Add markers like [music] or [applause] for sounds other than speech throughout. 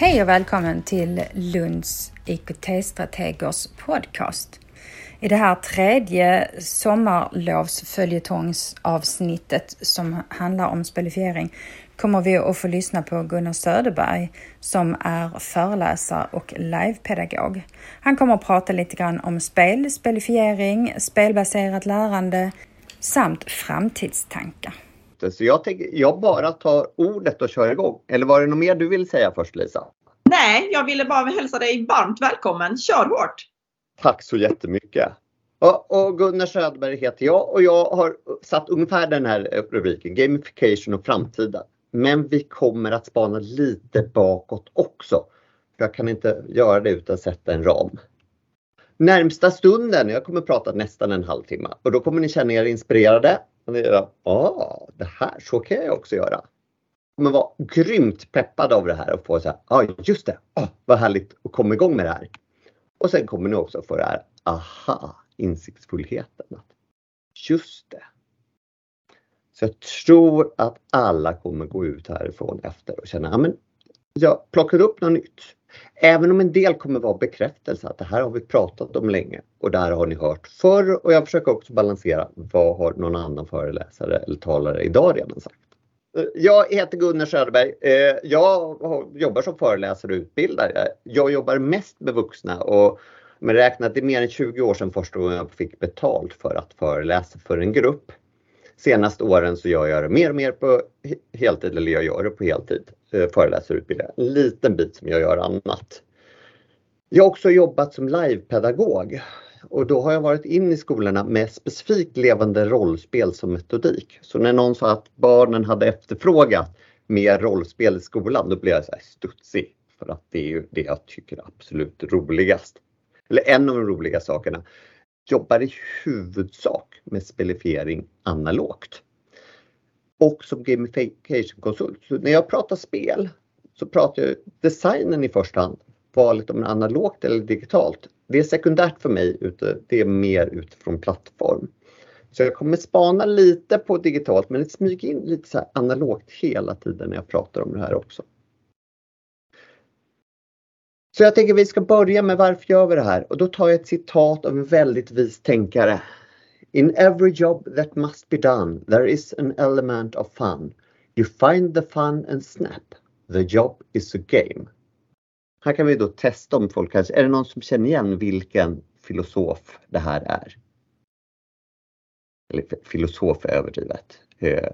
Hej och välkommen till Lunds IKT-strategers podcast. I det här tredje sommarlovsföljetongsavsnittet som handlar om spelifiering kommer vi att få lyssna på Gunnar Söderberg som är föreläsare och livepedagog. Han kommer att prata lite grann om spel, spelifiering, spelbaserat lärande samt framtidstankar. Så jag, tänker, jag bara tar ordet och kör igång. Eller var det något mer du vill säga först Lisa? Nej, jag ville bara hälsa dig varmt välkommen. Kör hårt! Tack så jättemycket! Och Gunnar Söderberg heter jag och jag har satt ungefär den här rubriken, Gamification och framtiden. Men vi kommer att spana lite bakåt också. Jag kan inte göra det utan att sätta en ram. Närmsta stunden, jag kommer prata nästan en halvtimme och då kommer ni känna er inspirerade. Och ja, ah, det här, så kan jag också göra. kommer vara grymt peppad av det här och få så här, ja ah, just det, ah, vad härligt att komma igång med det här. Och sen kommer ni också få det här, aha, insiktsfullheten. Just det. Så jag tror att alla kommer gå ut härifrån efter och känna, ja men jag plockar upp något nytt. Även om en del kommer vara bekräftelse att det här har vi pratat om länge och det här har ni hört förr och jag försöker också balansera vad har någon annan föreläsare eller talare idag redan sagt. Jag heter Gunnar Söderberg. Eh, jag jobbar som föreläsare och utbildare. Jag jobbar mest med vuxna och men räknat det är mer än 20 år sedan första gången jag fick betalt för att föreläsa för en grupp. Senaste åren så gör jag det mer och mer på heltid, eller jag gör det på heltid, eh, föreläser och utbildar. En liten bit som jag gör annat. Jag har också jobbat som livepedagog och då har jag varit in i skolorna med specifikt levande rollspel som metodik. Så när någon sa att barnen hade efterfrågat mer rollspel i skolan, då blev jag så här studsig. För att det är ju det jag tycker är absolut roligast. Eller en av de roliga sakerna jobbar i huvudsak med spelifiering analogt. Och som gamification-konsult. Så när jag pratar spel så pratar jag designen i första hand. Valet om liksom analogt eller digitalt. Det är sekundärt för mig, det är mer utifrån plattform. Så jag kommer spana lite på digitalt men smyga in lite så analogt hela tiden när jag pratar om det här också. Så jag tänker vi ska börja med varför gör vi det här? Och då tar jag ett citat av en väldigt vis tänkare. In every job that must be done there is an element of fun. You find the fun and snap. The job is a game. Här kan vi då testa om folk kanske, är det någon som känner igen vilken filosof det här är? Eller filosof är överdrivet. Eh,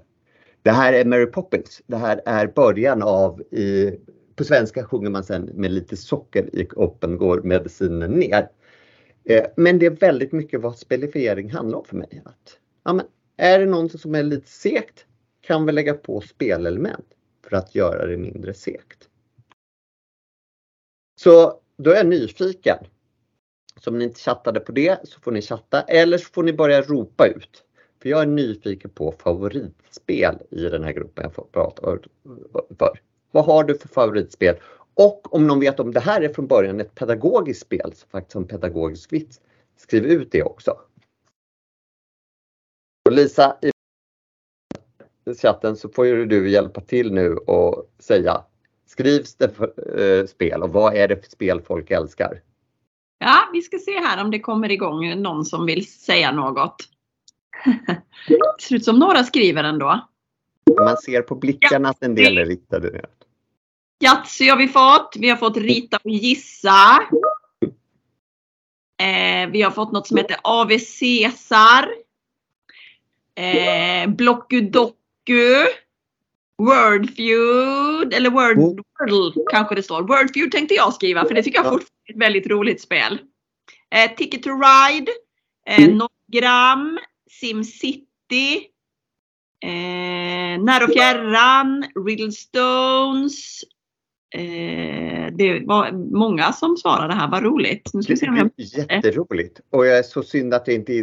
det här är Mary Poppins. Det här är början av i på svenska sjunger man sen med lite socker i kroppen går medicinen ner. Eh, men det är väldigt mycket vad spelifiering handlar om för mig. Att, ja, men är det någonting som är lite segt kan vi lägga på spelelement för att göra det mindre segt. Så då är jag nyfiken. Så om ni inte chattade på det så får ni chatta eller så får ni börja ropa ut. För jag är nyfiken på favoritspel i den här gruppen jag får prata för. Vad har du för favoritspel? Och om någon vet om det här är från början ett pedagogiskt spel, så faktiskt en pedagogisk vits, skriv ut det också. Och Lisa, i chatten så får ju du hjälpa till nu och säga Skrivs det för, äh, spel och vad är det för spel folk älskar? Ja, vi ska se här om det kommer igång någon som vill säga något. [laughs] det ser ut som några skriver ändå. Man ser på blickarna att en del är riktade ner. Yatzy har vi fått. Vi har fått rita och gissa. Eh, vi har fått något som heter AV Caesar. Eh, Blockudoku. Wordfeud, eller Word, mm. Wordle kanske det står. Wordfeud tänkte jag skriva för det tycker jag fortfarande är ett väldigt roligt spel. Eh, Ticket to Ride. Eh, mm. Nogram. SimCity. Eh, När och fjärran. Riddle Stones. Eh, det var många som svarade här, vad roligt. Nu ska vi se om jag... Jätteroligt och jag är så synd att jag inte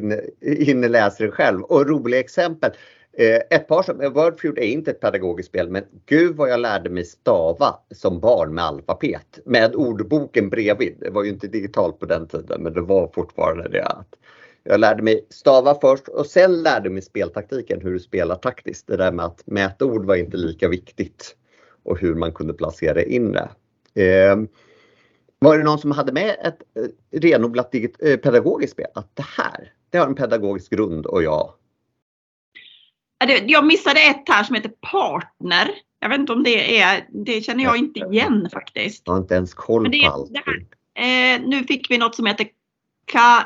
hinner läsa det själv. Och roliga exempel. Eh, ett par som, Wordfeud är inte ett pedagogiskt spel men gud vad jag lärde mig stava som barn med alfabet. Med ordboken bredvid. Det var ju inte digitalt på den tiden men det var fortfarande det. att Jag lärde mig stava först och sen lärde mig speltaktiken, hur du spelar taktiskt. Det där med att mäta ord var inte lika viktigt och hur man kunde placera in det. Eh, var det någon som hade med ett eh, renodlat digit, eh, pedagogiskt spel? Att det här, det har en pedagogisk grund och jag... Jag missade ett här som heter Partner. Jag vet inte om det är, det känner jag inte igen faktiskt. Jag har inte ens koll det, på allt. Eh, nu fick vi något som heter Ka,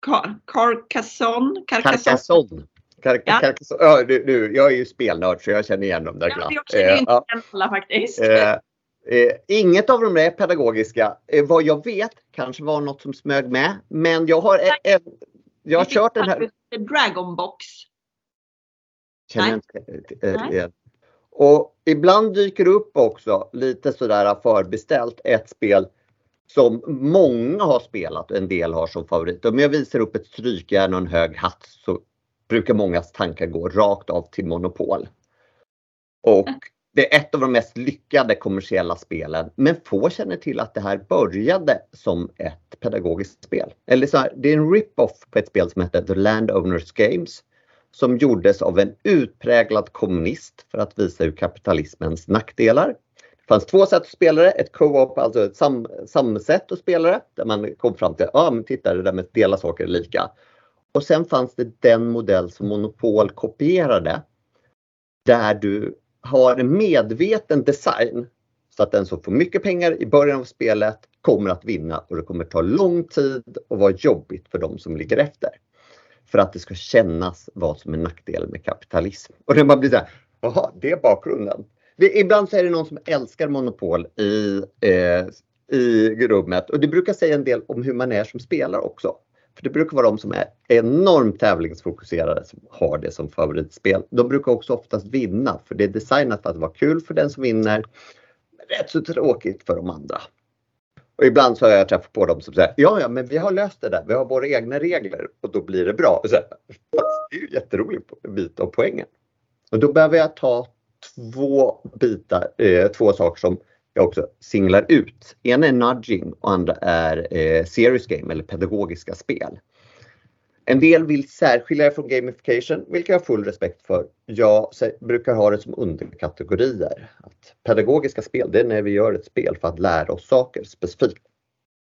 Ka, Carcassonne. Carcassonne. Car ja. Ja, du, du, jag är ju spelnörd så jag känner igen dem där glatt. Ja, jag känner inte igen alla faktiskt. Eh, eh, inget av dem är pedagogiska. Eh, vad jag vet kanske var något som smög med. Men jag har, en, jag har kört den här. Känner Nej. inte eh, och ibland dyker det upp också lite sådär förbeställt ett spel som många har spelat och en del har som favorit. Om jag visar upp ett strykjärn och en hög hatt så brukar mångas tankar gå rakt av till Monopol. Och det är ett av de mest lyckade kommersiella spelen. Men få känner till att det här började som ett pedagogiskt spel. Eller så här, det är en rip-off på ett spel som heter The Landowners Games som gjordes av en utpräglad kommunist för att visa hur kapitalismens nackdelar. Det fanns två sätt att spela det, ett co-op, alltså ett sam, samsätt att spela det, där man kom fram till, ja ah, men titta det där med att dela saker är lika. Och sen fanns det den modell som Monopol kopierade, där du har en medveten design så att den som får mycket pengar i början av spelet kommer att vinna och det kommer ta lång tid och vara jobbigt för de som ligger efter för att det ska kännas vad som är nackdelen med kapitalism. Och det man blir så här, jaha, det är bakgrunden. Ibland så är det någon som älskar monopol i, eh, i rummet och det brukar säga en del om hur man är som spelare också. För det brukar vara de som är enormt tävlingsfokuserade som har det som favoritspel. De brukar också oftast vinna för det är designat för att vara kul för den som vinner. Rätt så tråkigt för de andra. Och ibland så har jag träffat på dem som säger ja, ja, men vi har löst det där. Vi har våra egna regler och då blir det bra. Och så här, det är ju jätteroligt bit av poängen. Och då behöver jag ta två bitar, eh, två saker som jag också singlar ut. Ena är nudging och andra är eh, serious game eller pedagogiska spel. En del vill särskilja det från gamification, vilket jag har full respekt för. Jag brukar ha det som underkategorier. Att pedagogiska spel, det är när vi gör ett spel för att lära oss saker specifikt.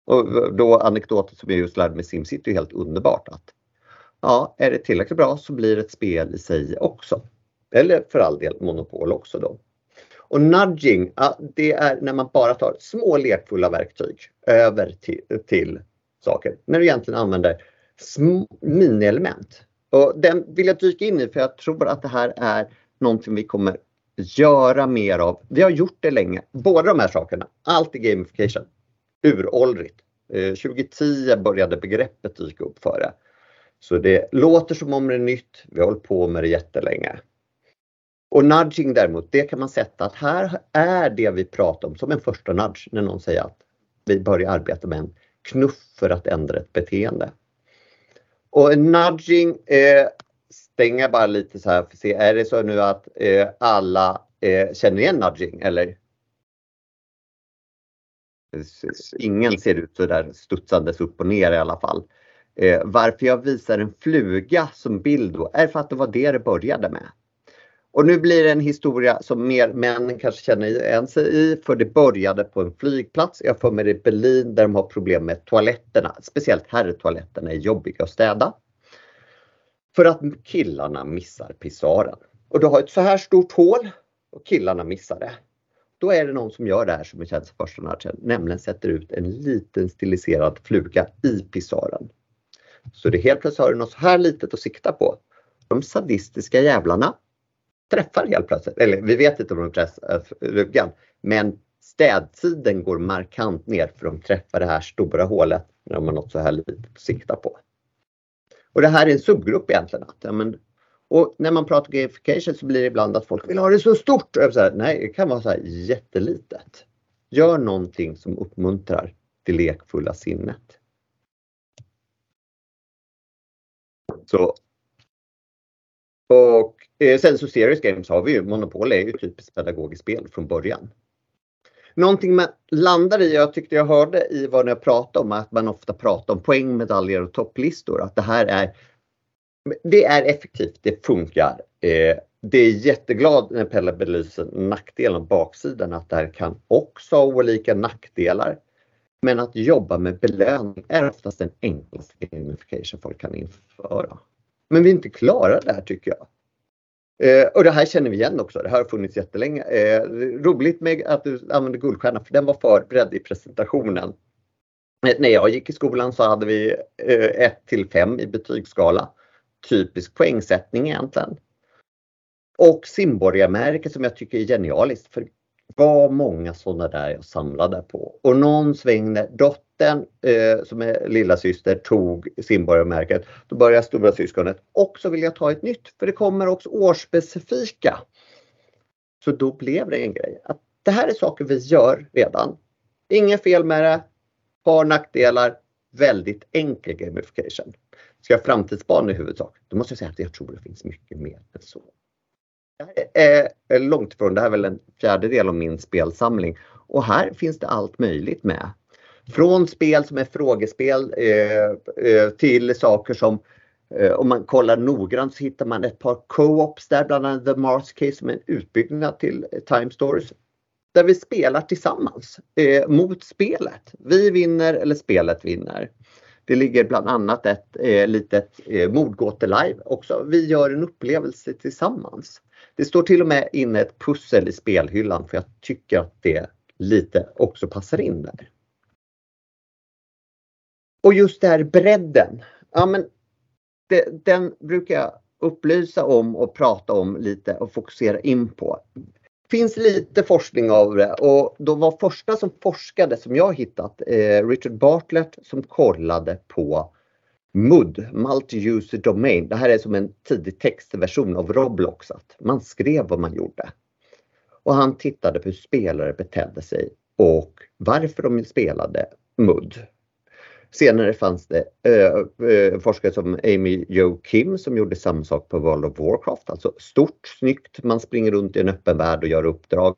Och då anekdoten som jag just lärde mig SimCity är helt underbart. att ja, Är det tillräckligt bra så blir det ett spel i sig också. Eller för all del Monopol också då. Och nudging, ja, det är när man bara tar små lekfulla verktyg över till, till saker. När du egentligen använder minielement. Och den vill jag dyka in i för jag tror att det här är någonting vi kommer göra mer av. Vi har gjort det länge, båda de här sakerna. Allt är gamification. Uråldrigt. Eh, 2010 började begreppet dyka upp för det. Så det låter som om det är nytt. Vi har hållit på med det jättelänge. Och nudging däremot, det kan man sätta att här är det vi pratar om som en första nudge när någon säger att vi börjar arbeta med en knuff för att ändra ett beteende. Och nudging eh, stänger bara lite så här för att se, är det så nu att eh, alla eh, känner igen nudging eller? Ingen ser ut så där studsandes upp och ner i alla fall. Eh, varför jag visar en fluga som bild då är för att det var det det började med. Och nu blir det en historia som mer män kanske känner igen sig i för det började på en flygplats. Jag får med det i Berlin där de har problem med toaletterna. Speciellt herrtoaletterna är jobbiga att städa. För att killarna missar pissoaren. Och du har ett så här stort hål och killarna missar det. Då är det någon som gör det här som känns första nudgen, nämligen sätter ut en liten stiliserad fluga i pissoaren. Så det helt plötsligt har du något så här litet att sikta på. De sadistiska jävlarna träffar helt plötsligt, eller vi vet inte om de träffar eh, ryggen, men städtiden går markant ner för de träffar det här stora hålet när de har något så här litet att sikta på. Och det här är en subgrupp egentligen. Att, ja, men, och när man pratar gamification så blir det ibland att folk vill ha det så stort. Och så här, nej, det kan vara så här jättelitet. Gör någonting som uppmuntrar det lekfulla sinnet. Så och Eh, sen så Serious Games har vi ju, Monopol är ju typiskt pedagogiskt spel från början. Någonting man landar i, jag tyckte jag hörde i vad ni pratade om, att man ofta pratar om poängmedaljer och topplistor. Att det här är, det är effektivt, det funkar. Eh, det är jätteglad när Pelle belyser nackdelen och baksidan att det här kan också ha olika nackdelar. Men att jobba med belöning är oftast den enklaste gamification folk kan införa. Men vi är inte klara där tycker jag. Eh, och det här känner vi igen också. Det här har funnits jättelänge. Eh, roligt med att du använder guldstjärna för den var förberedd i presentationen. Eh, när jag gick i skolan så hade vi 1 eh, till 5 i betygsskala. Typisk poängsättning egentligen. Och simborgarmärket som jag tycker är genialiskt. För var många sådana där jag samlade på. Och någon sväng när dottern eh, som är lilla syster tog simborgarmärket. Då började stora syskonet också vilja ta ett nytt för det kommer också årsspecifika. Så då blev det en grej. Att det här är saker vi gör redan. Inget fel med det. Har nackdelar. Väldigt enkel gamification. Ska jag framtidsspana i huvudsak? Då måste jag säga att jag tror det finns mycket mer än så. Här är eh, långt ifrån, det här är väl en fjärdedel av min spelsamling. Och här finns det allt möjligt med. Från spel som är frågespel eh, eh, till saker som om man kollar noggrant så hittar man ett par co-ops där, bland annat The Mars Case som är en utbyggnad till Time Stories. Där vi spelar tillsammans eh, mot spelet. Vi vinner eller spelet vinner. Det ligger bland annat ett eh, litet eh, mordgåte-live också. Vi gör en upplevelse tillsammans. Det står till och med inne ett pussel i spelhyllan för jag tycker att det lite också passar in där. Och just det här bredden. Ja, men det, den brukar jag upplysa om och prata om lite och fokusera in på. Det finns lite forskning av det och då var första som forskade som jag hittat eh, Richard Bartlett som kollade på MUD, Multi-User Domain. Det här är som en tidig textversion av Roblox. Att man skrev vad man gjorde. Och han tittade på hur spelare betedde sig och varför de spelade MUD. Senare fanns det äh, forskare som Amy Jo Kim som gjorde samma sak på World of Warcraft. Alltså stort, snyggt, man springer runt i en öppen värld och gör uppdrag.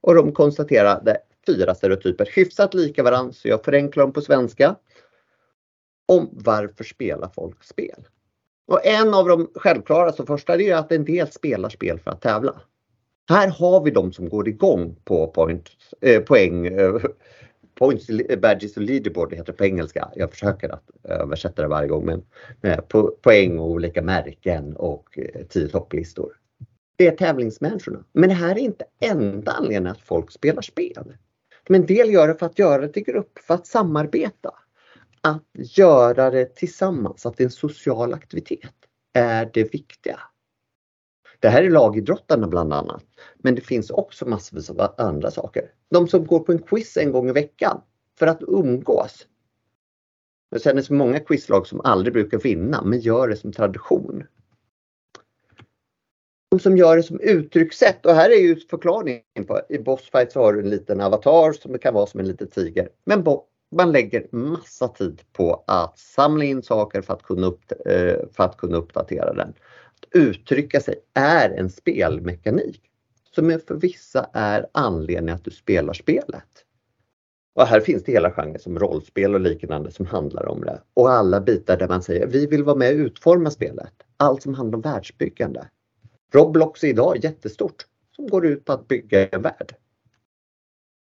Och de konstaterade fyra stereotyper, hyfsat lika varandra, så jag förenklar dem på svenska om varför spelar folk spel? Och en av de självklara, så första är att en del spelar spel för att tävla. Här har vi de som går igång på point, eh, poäng, eh, [laughs] points, badges och leaderboard det heter på engelska. Jag försöker att översätta det varje gång men eh, po poäng och olika märken och eh, tio topplistor. Det är tävlingsmänniskorna. Men det här är inte enda anledningen att folk spelar spel. Men en del gör det för att göra det till grupp, för att samarbeta att göra det tillsammans, att det är en social aktivitet, är det viktiga. Det här är lagidrottarna bland annat. Men det finns också massvis av andra saker. De som går på en quiz en gång i veckan för att umgås. Jag känner så många quizlag som aldrig brukar vinna men gör det som tradition. De som gör det som uttryckssätt och här är ju förklaringen. På, I Bossfight så har du en liten avatar som kan vara som en liten tiger. Men man lägger massa tid på att samla in saker för att kunna, upp, eh, för att kunna uppdatera den. Att uttrycka sig är en spelmekanik som för vissa är anledningen att du spelar spelet. Och här finns det hela genrer som rollspel och liknande som handlar om det. Och alla bitar där man säger vi vill vara med och utforma spelet. Allt som handlar om världsbyggande. Roblox är idag jättestort som går ut på att bygga en värld.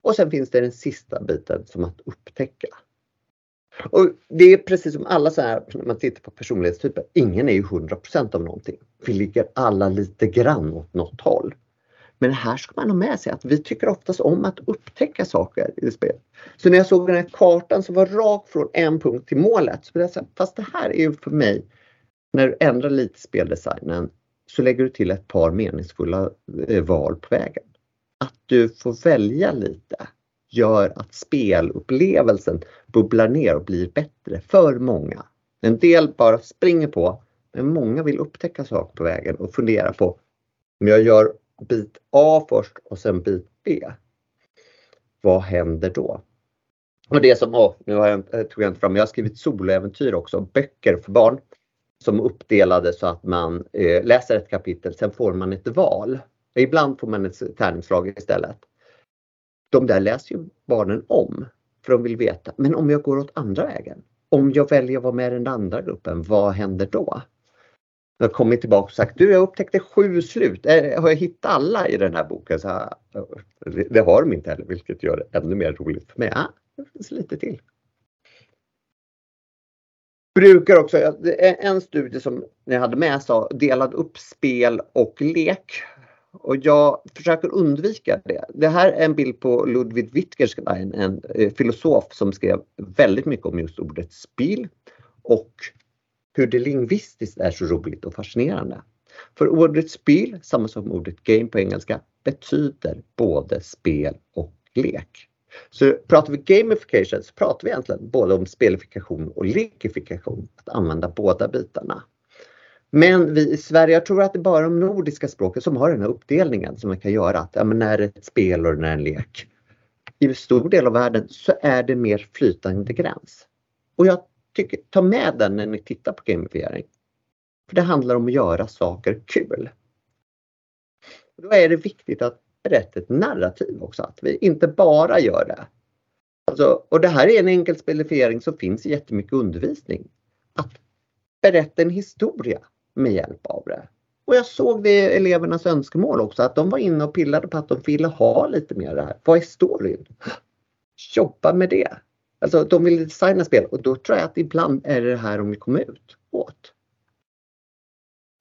Och sen finns det den sista biten som att upptäcka. Och Det är precis som alla så här, när man tittar på personlighetstyper, ingen är ju 100% av någonting. Vi ligger alla lite grann åt något håll. Men här ska man ha med sig att vi tycker oftast om att upptäcka saker i spel. Så när jag såg den här kartan som var rak från en punkt till målet, så jag säga, fast det här är ju för mig, när du ändrar lite speldesignen, så lägger du till ett par meningsfulla eh, val på vägen att du får välja lite gör att spelupplevelsen bubblar ner och blir bättre för många. En del bara springer på, men många vill upptäcka saker på vägen och fundera på om jag gör bit A först och sen bit B. Vad händer då? Och det som, oh, nu har jag, tog jag inte fram, jag har skrivit soloäventyr också, böcker för barn som uppdelade så att man eh, läser ett kapitel, sen får man ett val. Ibland får man ett tärningsslag istället. De där läser ju barnen om för de vill veta, men om jag går åt andra vägen? Om jag väljer att vara med i den andra gruppen, vad händer då? Jag har kommit tillbaka och sagt, du jag upptäckte sju slut. Har jag hittat alla i den här boken? Så det har de inte heller, vilket gör det ännu mer roligt för mig. Ja, det finns lite till. Brukar också, en studie som ni hade med sa delad upp spel och lek. Och jag försöker undvika det. Det här är en bild på Ludwig Wittgenstein, en eh, filosof som skrev väldigt mycket om just ordet spel och hur det lingvistiskt är så roligt och fascinerande. För ordet spel, samma som ordet game på engelska, betyder både spel och lek. Så pratar vi gamification så pratar vi egentligen både om spelifikation och lekifikation, att använda båda bitarna. Men vi i Sverige, jag tror att det är bara de nordiska språken som har den här uppdelningen som man kan göra. Att, ja, men när det är ett spel och när det är en lek. I stor del av världen så är det mer flytande gräns. Och jag tycker, ta med den när ni tittar på gamifiering. För det handlar om att göra saker kul. Och då är det viktigt att berätta ett narrativ också, att vi inte bara gör det. Alltså, och det här är en enkel spelifiering som finns i jättemycket undervisning. Att berätta en historia med hjälp av det. Och jag såg det i elevernas önskemål också, att de var inne och pillade på att de ville ha lite mer det här. Vad är storyn? Jobba med det. Alltså de vill designa spel och då tror jag att ibland är det det här de vill komma ut åt.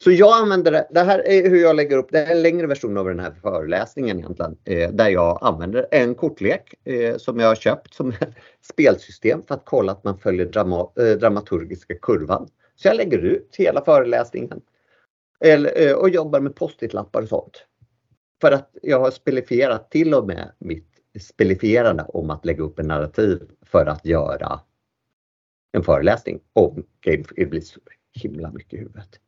Så jag använder det, det här är hur jag lägger upp, det är en längre version av den här föreläsningen egentligen. Eh, där jag använder en kortlek eh, som jag har köpt som [laughs] spelsystem för att kolla att man följer eh, dramaturgiska kurvan. Så jag lägger ut hela föreläsningen. Eller, eh, och jobbar med post-it-lappar och sånt. För att jag har spelifierat till och med mitt spelifierande om att lägga upp en narrativ för att göra en föreläsning om Game Det blir så himla mycket i huvudet.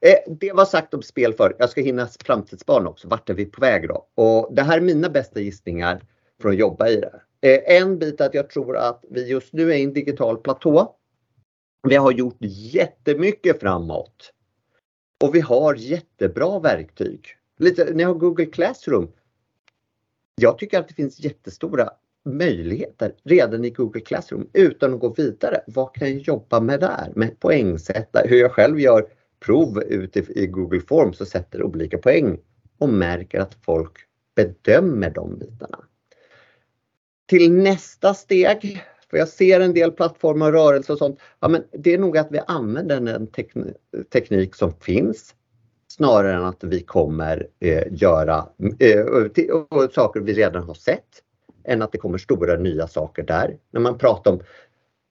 Eh, det var sagt om spel för. Jag ska hinna framtidsbarn också. Vart är vi på väg då? Och det här är mina bästa gissningar för att jobba i det. Eh, en bit är att jag tror att vi just nu är i en digital platå. Vi har gjort jättemycket framåt. Och vi har jättebra verktyg. Lite, ni har Google Classroom. Jag tycker att det finns jättestora möjligheter redan i Google Classroom utan att gå vidare. Vad kan jag jobba med där? Med poängsätta, hur jag själv gör prov ute i Google Forms och sätter olika poäng och märker att folk bedömer de bitarna. Till nästa steg, för jag ser en del plattformar och rörelser och sånt. Ja, men det är nog att vi använder den teknik som finns snarare än att vi kommer eh, göra eh, saker vi redan har sett än att det kommer stora nya saker där. När man pratar om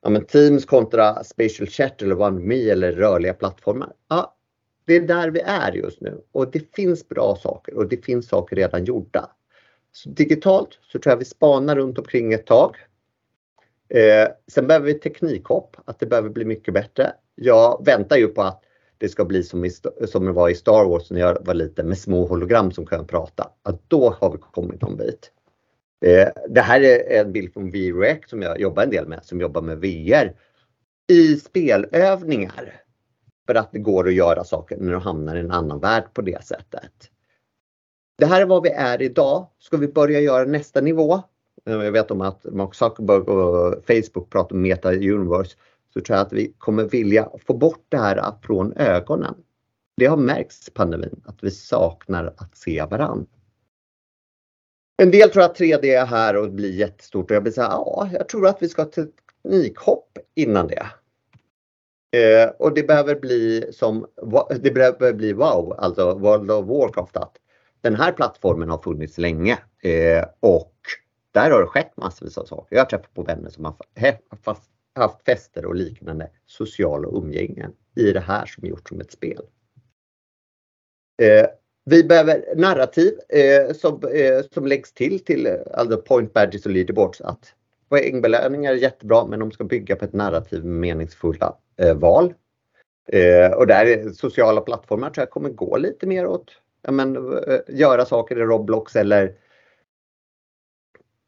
ja, men Teams kontra Spatial Chat eller OneMe eller rörliga plattformar. Ja, det är där vi är just nu och det finns bra saker och det finns saker redan gjorda. Så digitalt så tror jag vi spanar runt omkring ett tag. Eh, sen behöver vi teknikhopp, att det behöver bli mycket bättre. Jag väntar ju på att det ska bli som, i, som det var i Star Wars när jag var liten med små hologram som kan prata. Att då har vi kommit någon bit. Eh, det här är en bild från V-React som jag jobbar en del med, som jobbar med VR i spelövningar. För att det går att göra saker när du hamnar i en annan värld på det sättet. Det här är vad vi är idag. Ska vi börja göra nästa nivå? Eh, jag vet om att Mark Zuckerberg och Facebook pratar om Meta Universe. Så tror jag att vi kommer vilja få bort det här från ögonen. Det har märkts i pandemin att vi saknar att se varandra. En del tror att 3D är här och blir jättestort och jag blir så här, ja, jag tror att vi ska ha teknikhopp innan det. Eh, och det behöver bli som, det behöver bli wow, alltså World of Warcraft att den här plattformen har funnits länge eh, och där har det skett massvis av saker. Jag har träffat på vänner som har haft fester och liknande sociala umgängen i det här som gjorts som ett spel. Eh, vi behöver narrativ eh, som, eh, som läggs till till eh, alltså point badges och leaderboards. Att poängbelöningar är jättebra men de ska bygga på ett narrativ med meningsfulla eh, val. Eh, och där sociala plattformar tror jag kommer gå lite mer åt ja, men, eh, göra saker i Roblox eller eh,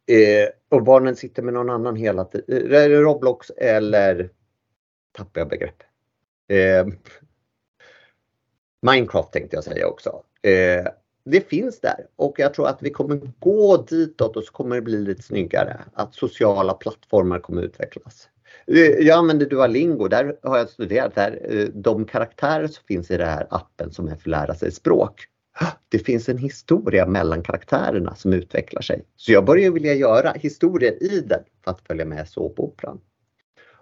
Eh, och barnen sitter med någon annan hela tiden. Eh, Roblox eller tappar jag begrepp. Eh, Minecraft tänkte jag säga också. Eh, det finns där och jag tror att vi kommer gå ditåt och så kommer det bli lite snyggare. Att sociala plattformar kommer utvecklas. Eh, jag använder Duolingo, där har jag studerat där, eh, de karaktärer som finns i den här appen som är för att lära sig språk. Det finns en historia mellan karaktärerna som utvecklar sig. Så jag börjar vilja göra historier i den för att följa med såpoperan.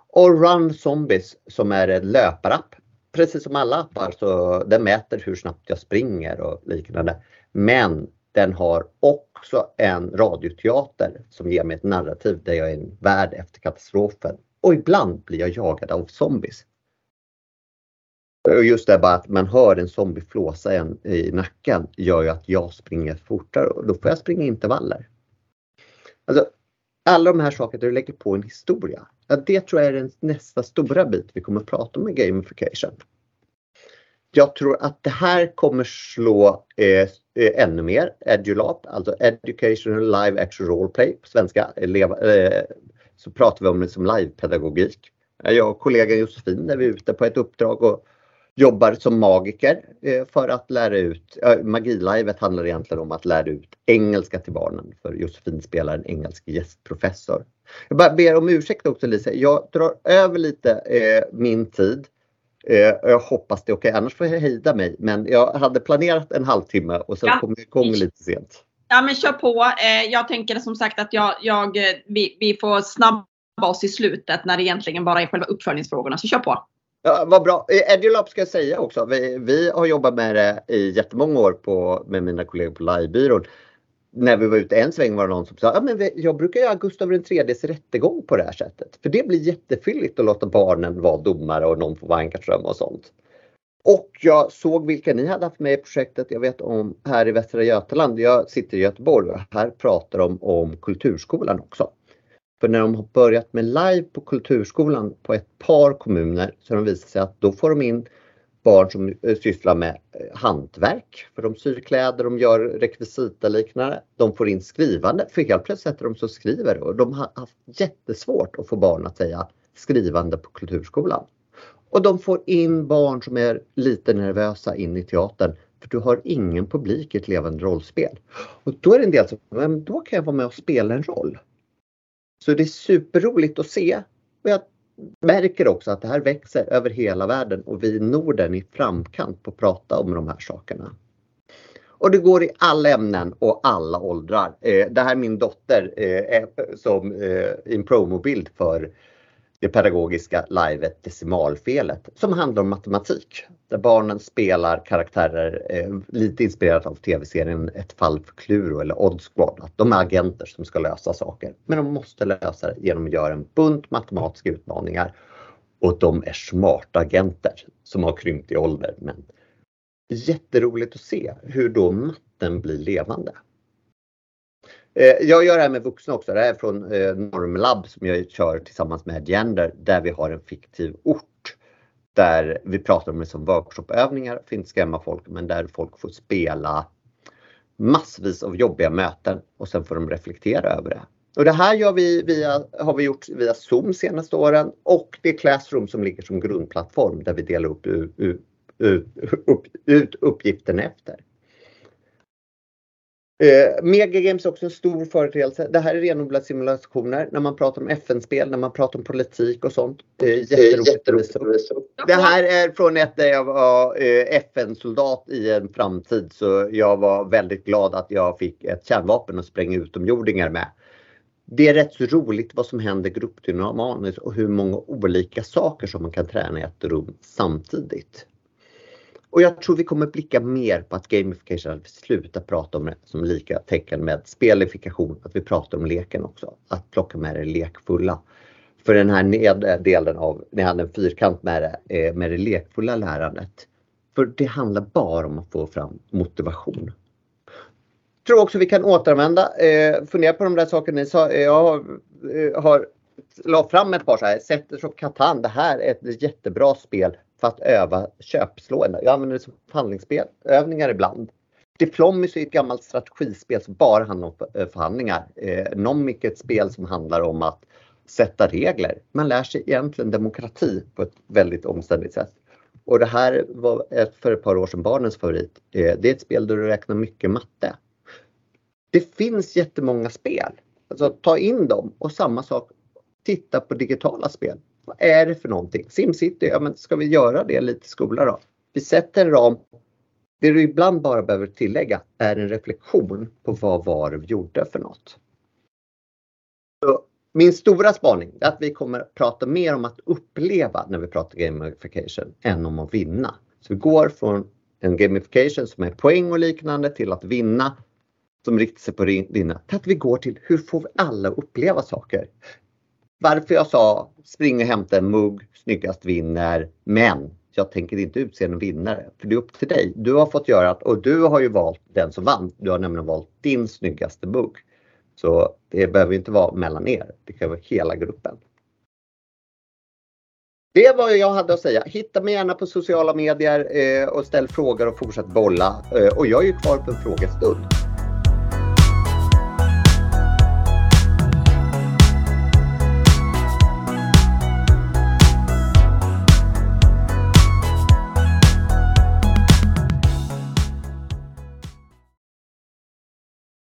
Och Run Zombies som är en löparapp. Precis som alla appar så den mäter hur snabbt jag springer och liknande. Men den har också en radioteater som ger mig ett narrativ där jag är en värld efter katastrofen. Och ibland blir jag jagad av zombies. Och just det bara att man hör en zombie flåsa en i nacken gör ju att jag springer fortare och då får jag springa intervaller. Alltså, alla de här sakerna du lägger på en historia. Ja, det tror jag är den nästa stora bit vi kommer att prata om i gamification. Jag tror att det här kommer slå eh, eh ännu mer EduLab, alltså Educational Live Action Roleplay på svenska. Eleva, eh, så pratar vi om det som livepedagogik. Jag och kollegan Josefin är vi ute på ett uppdrag och jobbar som magiker eh, för att lära ut, Magilivet handlar egentligen om att lära ut engelska till barnen för Josefin spelar en engelsk gästprofessor. Jag bara ber om ursäkt också Lisa, jag drar över lite eh, min tid. Eh, jag hoppas det är okej, okay. annars får jag hejda mig. Men jag hade planerat en halvtimme och sen ja. kom jag igång lite sent. Ja men kör på. jag tänker som sagt att jag, jag vi, vi får snabba oss i slutet när det egentligen bara är själva uppföljningsfrågorna. Så kör på. Ja, vad bra. Edulab ska jag säga också. Vi, vi, har jobbat med det i jättemånga år på, med mina kollegor på Livebyrån. När vi var ute en sväng var det någon som sa, ja, men jag brukar göra Gustav IIIs rättegång på det här sättet. För det blir jättefylligt att låta barnen vara domare och någon får vara Ankarström och sånt. Och jag såg vilka ni hade haft med i projektet. Jag vet om här i Västra Götaland. Jag sitter i Göteborg och här pratar de om Kulturskolan också. För när de har börjat med live på Kulturskolan på ett par kommuner så har de visat sig att då får de in barn som eh, sysslar med eh, hantverk. För de syr kläder, de gör rekvisita liknande. De får in skrivande, för helt plötsligt sätter de sig och skriver och de har haft jättesvårt att få barn att säga skrivande på Kulturskolan. Och de får in barn som är lite nervösa in i teatern för du har ingen publik i ett levande rollspel. Och då är det en del som, men då kan jag vara med och spela en roll. Så det är superroligt att se. Och jag märker också att det här växer över hela världen och vi i Norden är i framkant på att prata om de här sakerna. Och det går i alla ämnen och alla åldrar. Eh, det här är min dotter eh, som eh, en promobild för det pedagogiska livet Decimalfelet som handlar om matematik. Där barnen spelar karaktärer eh, lite inspirerat av tv-serien Ett fall för Kluro eller Odd Squad. Att de är agenter som ska lösa saker. Men de måste lösa det genom att göra en bunt matematiska utmaningar. Och de är smarta agenter som har krympt i ålder. Men jätteroligt att se hur då matten blir levande. Eh, jag gör det här med vuxna också. Det här är från eh, Normlab som jag kör tillsammans med Gender där vi har en fiktiv ort. Där vi pratar om det som workshopövningar, för inte skrämma folk, men där folk får spela massvis av jobbiga möten och sen får de reflektera över det. Och det här gör vi via, har vi gjort via Zoom senaste åren och det är Classroom som ligger som grundplattform där vi delar upp, upp, upp, upp, ut uppgiften efter. Eh, Megagames är också en stor företeelse. Det här är renodlade simulationer. När man pratar om FN-spel, när man pratar om politik och sånt. Eh, jätteroligt. Det här är från ett där jag var eh, FN-soldat i en framtid. Så jag var väldigt glad att jag fick ett kärnvapen att spränga utomjordingar med. Det är rätt så roligt vad som händer gruppdynamiskt och hur många olika saker som man kan träna i ett rum samtidigt. Och jag tror vi kommer blicka mer på att gamification, att vi slutar prata om det som lika tecken med spelifikation, att vi pratar om leken också. Att plocka med det lekfulla. För den här nedre delen av, ni hade en fyrkant med det, eh, med det lekfulla lärandet. För det handlar bara om att få fram motivation. Jag tror också vi kan återanvända, eh, fundera på de där sakerna ni sa. Eh, jag har, eh, har la fram ett par så här, Setters och Catan, det här är ett jättebra spel för att öva köpslående. Jag använder det som förhandlingsövningar ibland. Diplomacy är ett gammalt strategispel som bara handlar om eh, förhandlingar. Eh, Nomic är ett spel som handlar om att sätta regler. Man lär sig egentligen demokrati på ett väldigt omständigt sätt. Och det här var ett, för ett par år sedan barnens favorit. Eh, det är ett spel där du räknar mycket matte. Det finns jättemånga spel. Alltså ta in dem och samma sak titta på digitala spel. Vad är det för någonting? Simcity, ja men ska vi göra det lite i skolan då? Vi sätter en ram. Det du ibland bara behöver tillägga är en reflektion på vad var det vi gjorde för något. Så min stora spaning är att vi kommer prata mer om att uppleva när vi pratar gamification än om att vinna. Så vi går från en gamification som är poäng och liknande till att vinna som riktar sig på vinna till att vi går till hur får vi alla uppleva saker. Varför jag sa spring och hämta en mugg, snyggast vinner, men jag tänker inte utse en vinnare. För det är upp till dig. Du har fått göra att, och du har ju valt den som vann. Du har nämligen valt din snyggaste mugg. Så det behöver inte vara mellan er. Det kan vara hela gruppen. Det var vad jag hade att säga. Hitta mig gärna på sociala medier eh, och ställ frågor och fortsätt bolla. Eh, och jag är ju kvar på en frågestund.